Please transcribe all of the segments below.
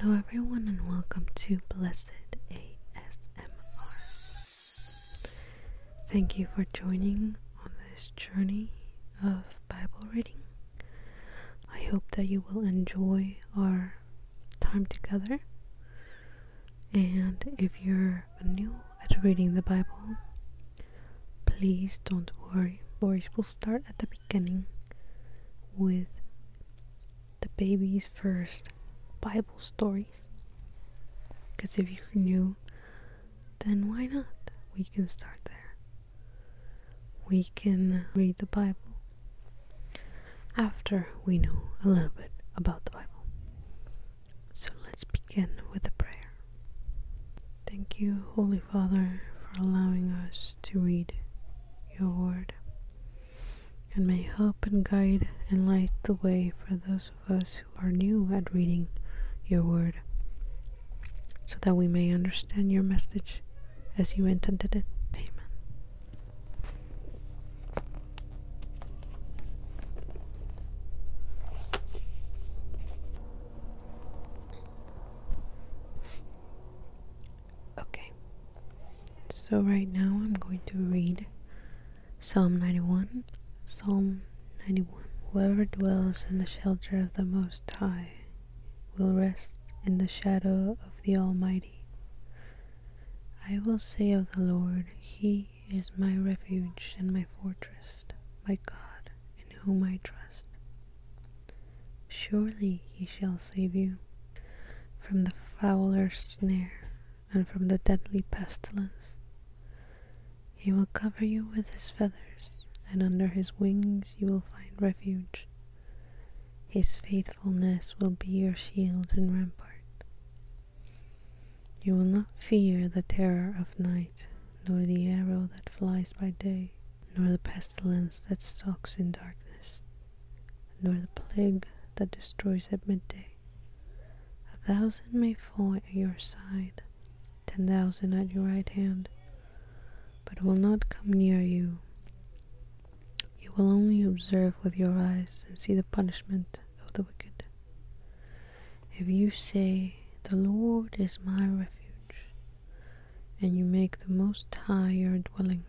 Hello, everyone, and welcome to Blessed ASMR. Thank you for joining on this journey of Bible reading. I hope that you will enjoy our time together. And if you're new at reading the Bible, please don't worry. Stories will start at the beginning with the baby's first Bible stories. Because if you're new, then why not? We can start there. We can read the Bible after we know a little bit about the Bible. So let's begin with a prayer. Thank you, Holy Father, for allowing us to read your word. And may help and guide and light the way for those of us who are new at reading your word, so that we may understand your message as you intended it. Amen. Okay, so right now I'm going to read Psalm 91. Psalm 91. Whoever dwells in the shelter of the Most High will rest in the shadow of the Almighty. I will say of the Lord, He is my refuge and my fortress, my God, in whom I trust. Surely He shall save you from the fowler's snare and from the deadly pestilence. He will cover you with His feathers, and under His wings you will find refuge. His faithfulness will be your shield and rampart. You will not fear the terror of night, nor the arrow that flies by day, nor the pestilence that stalks in darkness, nor the plague that destroys at midday. A thousand may fall at your side, ten thousand at your right hand, but will not come near you will only observe with your eyes and see the punishment of the wicked. If you say, The Lord is my refuge, and you make the Most High your dwelling,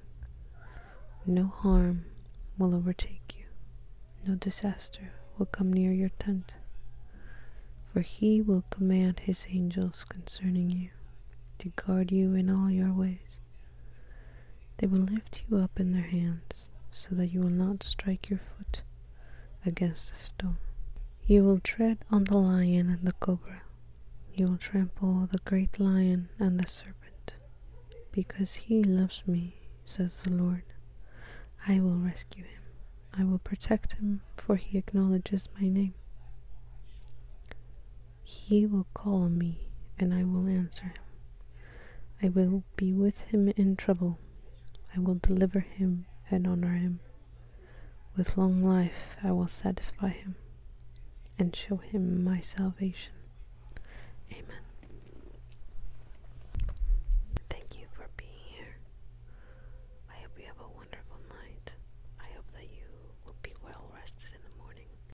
no harm will overtake you, no disaster will come near your tent, for he will command his angels concerning you to guard you in all your ways. They will lift you up in their hands so that you will not strike your foot against a stone. You will tread on the lion and the cobra. You will trample the great lion and the serpent. Because he loves me, says the Lord, I will rescue him. I will protect him, for he acknowledges my name. He will call on me, and I will answer him. I will be with him in trouble. I will deliver him and honor him. With long life I will satisfy him and show him my salvation. Amen.